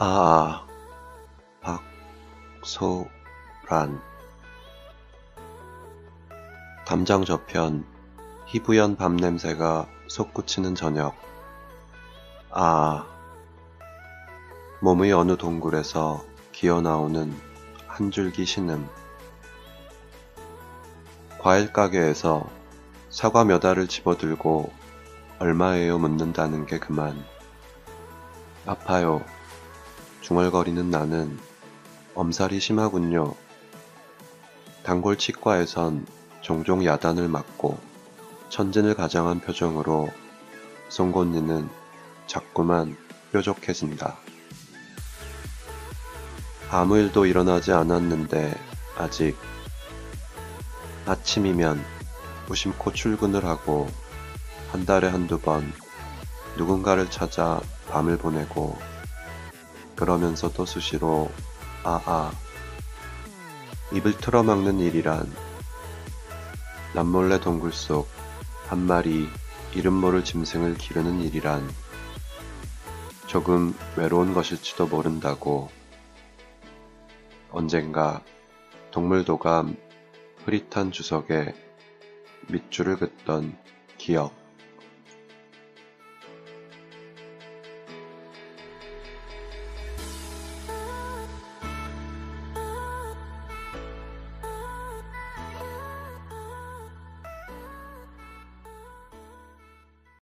아, 박소란. 담장 저편, 희부연 밤냄새가 솟구치는 저녁. 아, 몸의 어느 동굴에서 기어나오는 한 줄기 신음. 과일 가게에서 사과 몇 알을 집어들고 얼마예요 묻는다는 게 그만. 아파요. 중얼거리는 나는 엄살이 심하군요. 단골 치과에선 종종 야단을 맞고 천진을 가장한 표정으로 송곳니는 자꾸만 뾰족해진다. 아무 일도 일어나지 않았는데 아직 아침이면 무심코 출근을 하고 한 달에 한두 번 누군가를 찾아 밤을 보내고 그러면서도 수시로 아아 입을 틀어막는 일이란 남몰래 동굴 속 한 마리 이름 모를 짐승을 기르는 일이란 조금 외로운 것일지도 모른다고 언젠가 동물도감 흐릿한 주석에 밑줄을 긋던 기억